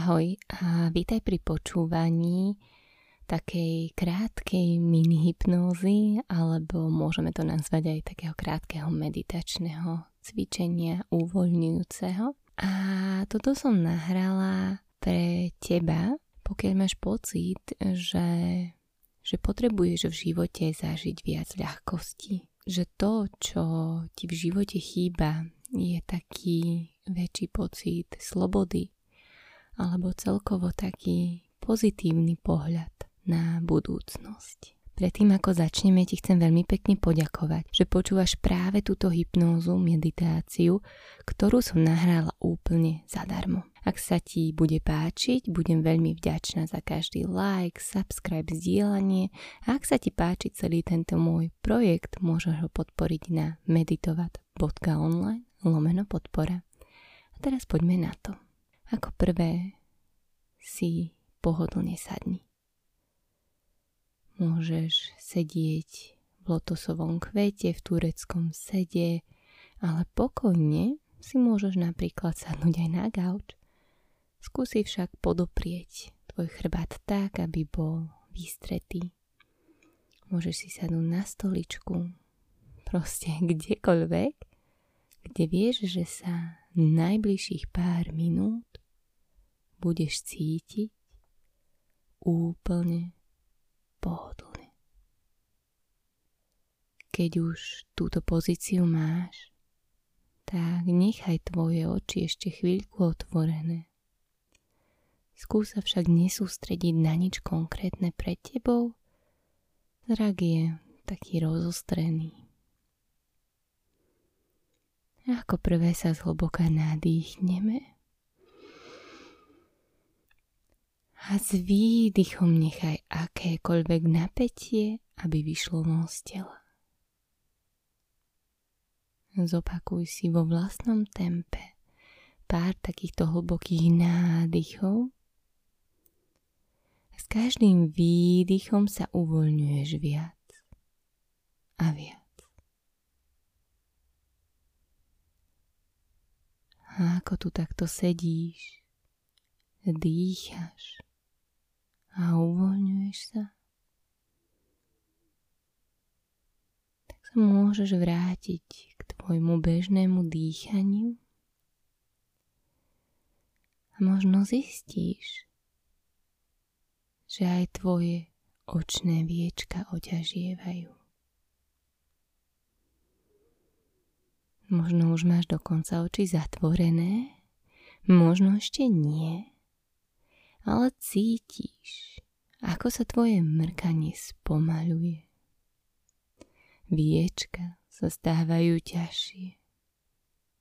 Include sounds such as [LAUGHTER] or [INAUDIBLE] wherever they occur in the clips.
Ahoj a vítaj pri počúvaní takej krátkej mini hypnózy, alebo môžeme to nazvať aj takého krátkeho meditačného cvičenia uvoľňujúceho. A toto som nahrala pre teba, pokiaľ máš pocit, že, že potrebuješ v živote zažiť viac ľahkosti. Že to, čo ti v živote chýba, je taký väčší pocit slobody alebo celkovo taký pozitívny pohľad na budúcnosť. Predtým ako začneme, ti chcem veľmi pekne poďakovať, že počúvaš práve túto hypnózu, meditáciu, ktorú som nahrala úplne zadarmo. Ak sa ti bude páčiť, budem veľmi vďačná za každý like, subscribe, zdieľanie a ak sa ti páči celý tento môj projekt, môžeš ho podporiť na meditovat.online lomeno podpora. A teraz poďme na to. Ako prvé si pohodlne sadni. Môžeš sedieť v lotosovom kvete, v tureckom sede, ale pokojne si môžeš napríklad sadnúť aj na gauč. Skúsi však podoprieť tvoj chrbát tak, aby bol vystretý. Môžeš si sadnúť na stoličku, proste [LAUGHS] kdekoľvek, kde vieš, že sa najbližších pár minút budeš cítiť úplne pohodlne. Keď už túto pozíciu máš, tak nechaj tvoje oči ešte chvíľku otvorené. Skús sa však nesústrediť na nič konkrétne pred tebou. Zrak je taký rozostrený. Ako prvé sa zhlboka nadýchneme a s výdychom nechaj akékoľvek napätie, aby vyšlo von z tela. Zopakuj si vo vlastnom tempe pár takýchto hlbokých nádychov. S každým výdychom sa uvoľňuješ viac a viac. A ako tu takto sedíš, dýcháš, a uvoľňuješ sa, tak sa môžeš vrátiť k tvojmu bežnému dýchaniu. A možno zistíš, že aj tvoje očné viečka oťažievajú. Možno už máš dokonca oči zatvorené, možno ešte nie ale cítiš, ako sa tvoje mrkanie spomaluje. Viečka sa stávajú ťažšie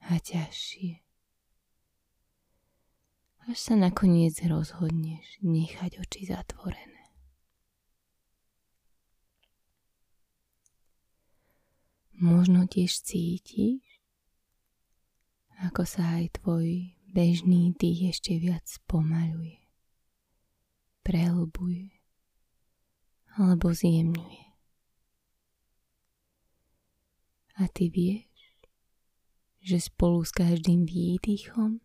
a ťažšie. Až sa nakoniec rozhodneš nechať oči zatvorené. Možno tiež cítiš, ako sa aj tvoj bežný dých ešte viac spomaluje prehlbuje alebo zjemňuje. A ty vieš, že spolu s každým výdychom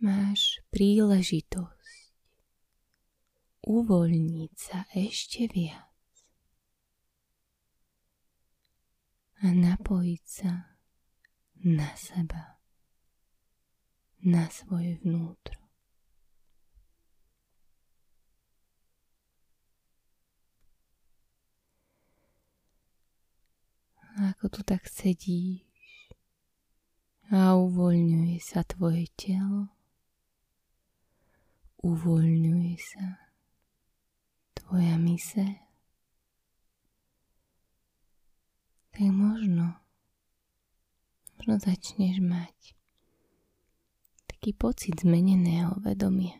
máš príležitosť uvoľniť sa ešte viac a napojiť sa na seba, na svoje vnútro. Ako tu tak sedíš a uvoľňuje sa tvoje telo, uvoľňuje sa tvoja mise, tak možno, možno začneš mať taký pocit zmeneného vedomia.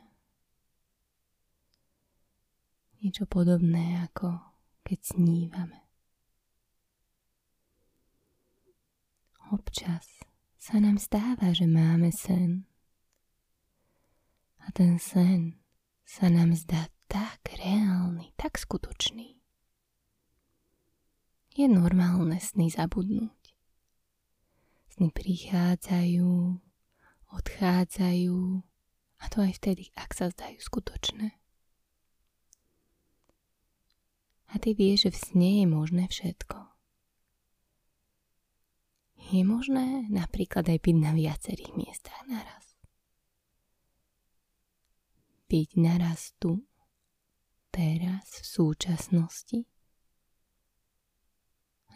Niečo podobné ako keď snívame. Občas sa nám stáva, že máme sen. A ten sen sa nám zdá tak reálny, tak skutočný. Je normálne sny zabudnúť. Sny prichádzajú, odchádzajú A to aj vtedy, ak sa zdajú skutočné. A ty vieš, že v sne je možné všetko. Je možné napríklad aj byť na viacerých miestach naraz. Byť naraz tu, teraz, v súčasnosti,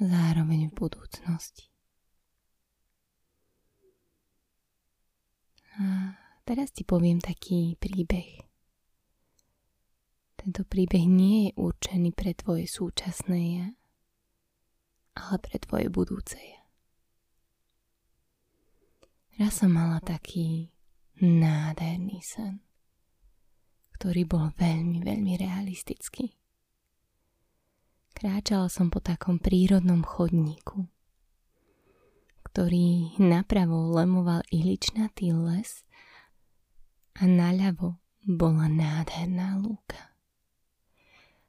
zároveň v budúcnosti. A teraz ti poviem taký príbeh. Tento príbeh nie je určený pre tvoje súčasné ja, ale pre tvoje budúce ja. Raz som mala taký nádherný sen, ktorý bol veľmi, veľmi realistický. Kráčala som po takom prírodnom chodníku ktorý napravo lemoval iličnatý les a naľavo bola nádherná lúka.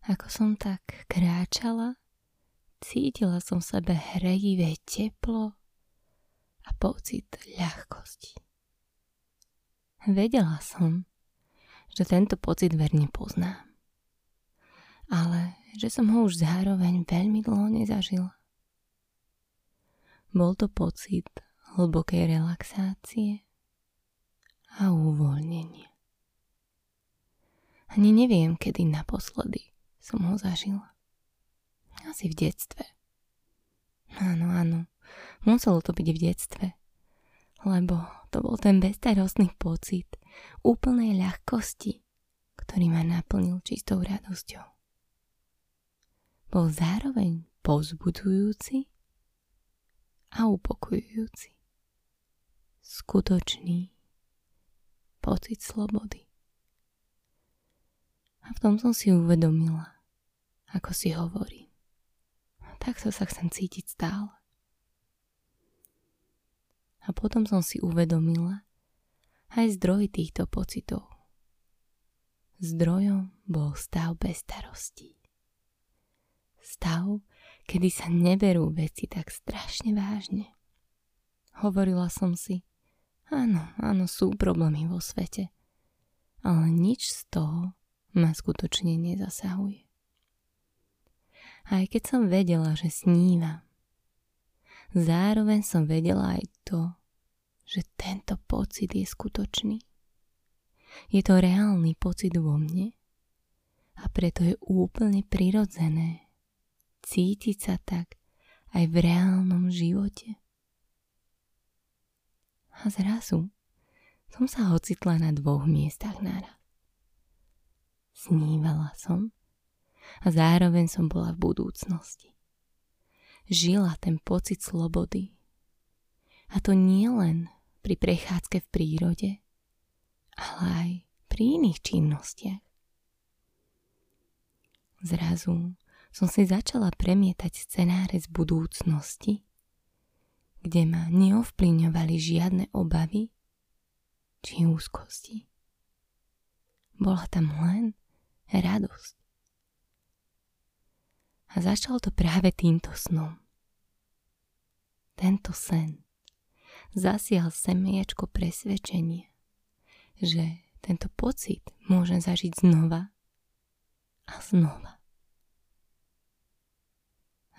Ako som tak kráčala, cítila som v sebe hrejivé teplo a pocit ľahkosti. Vedela som, že tento pocit verne poznám, ale že som ho už zároveň veľmi dlho nezažila. Bol to pocit hlbokej relaxácie a uvoľnenia. Ani neviem, kedy naposledy som ho zažila. Asi v detstve. Áno, áno, muselo to byť v detstve, lebo to bol ten bezstarostný pocit úplnej ľahkosti, ktorý ma naplnil čistou radosťou. Bol zároveň povzbudujúci a upokojujúci. Skutočný pocit slobody. A v tom som si uvedomila, ako si hovorí. Takto sa chcem cítiť stále. A potom som si uvedomila aj zdroj týchto pocitov. Zdrojom bol stav bez starostí. Stav, kedy sa neberú veci tak strašne vážne. Hovorila som si, áno, áno, sú problémy vo svete, ale nič z toho ma skutočne nezasahuje. Aj keď som vedela, že snívam, zároveň som vedela aj to, že tento pocit je skutočný. Je to reálny pocit vo mne a preto je úplne prirodzené, cítiť sa tak aj v reálnom živote. A zrazu som sa ocitla na dvoch miestach naraz. Snívala som a zároveň som bola v budúcnosti. Žila ten pocit slobody. A to nie len pri prechádzke v prírode, ale aj pri iných činnostiach. Zrazu som si začala premietať scenáre z budúcnosti, kde ma neovplyvňovali žiadne obavy či úzkosti. Bola tam len radosť. A začal to práve týmto snom. Tento sen zasial semiečko presvedčenie, že tento pocit môžem zažiť znova a znova.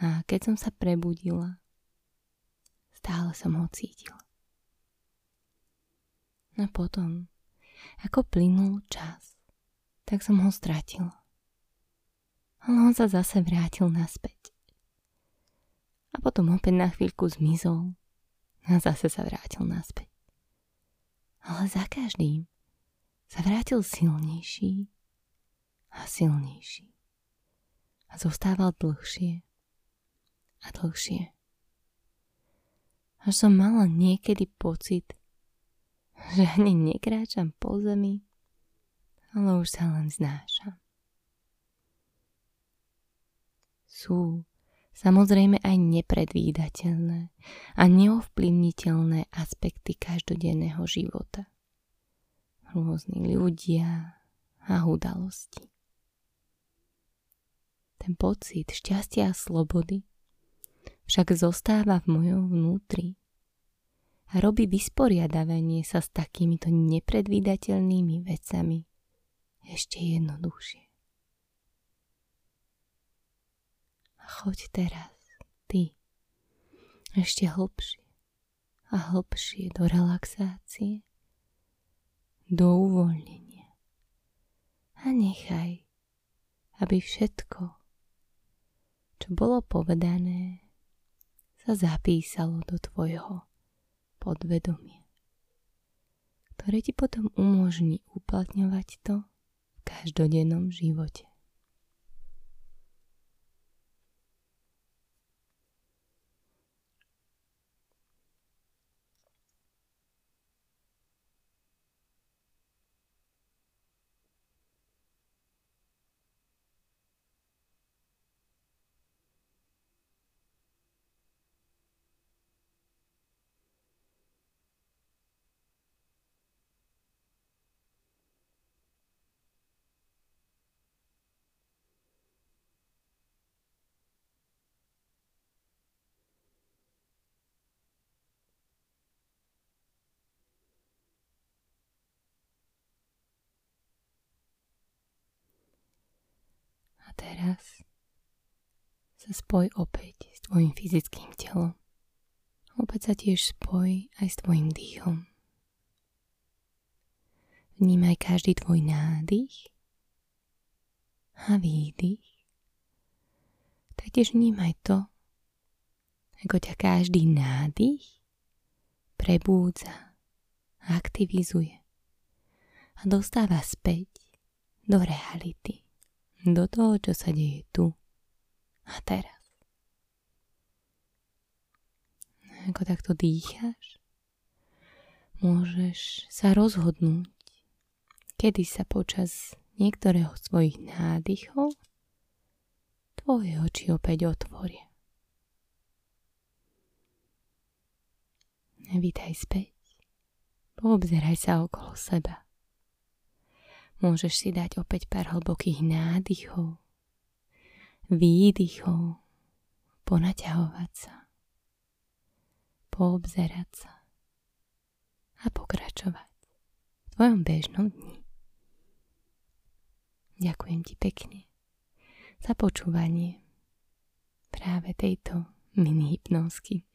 A keď som sa prebudila, stále som ho cítila. A potom, ako plynul čas, tak som ho stratila. Ale on sa zase vrátil naspäť. A potom opäť na chvíľku zmizol a zase sa vrátil naspäť. Ale za každým sa vrátil silnejší a silnejší. A zostával dlhšie a dlhšie. Až som mala niekedy pocit, že ani nekráčam po zemi, ale už sa len znášam. Sú samozrejme aj nepredvídateľné a neovplyvniteľné aspekty každodenného života. Rôzni ľudia a udalosti. Ten pocit šťastia a slobody však zostáva v mojom vnútri a robí vysporiadavanie sa s takýmito nepredvídateľnými vecami ešte jednoduchšie. A choď teraz, ty, ešte hlbšie a hlbšie do relaxácie, do uvoľnenia. A nechaj, aby všetko, čo bolo povedané, sa zapísalo do tvojho podvedomia, ktoré ti potom umožní uplatňovať to v každodennom živote. A teraz sa spoj opäť s tvojim fyzickým telom. Opäť sa tiež spoj aj s tvojim dýchom. Vnímaj každý tvoj nádych a výdych. Taktiež vnímaj to, ako ťa každý nádych prebúdza, aktivizuje a dostáva späť do reality do toho, čo sa deje tu a teraz. Ako takto dýcháš, môžeš sa rozhodnúť, kedy sa počas niektorého svojich nádychov tvoje oči opäť otvoria. Vítaj späť. Poobzeraj sa okolo seba. Môžeš si dať opäť pár hlbokých nádychov, výdychov, ponaťahovať sa, poobzerať sa a pokračovať v tvojom bežnom dni. Ďakujem ti pekne za počúvanie práve tejto mini hypnózky.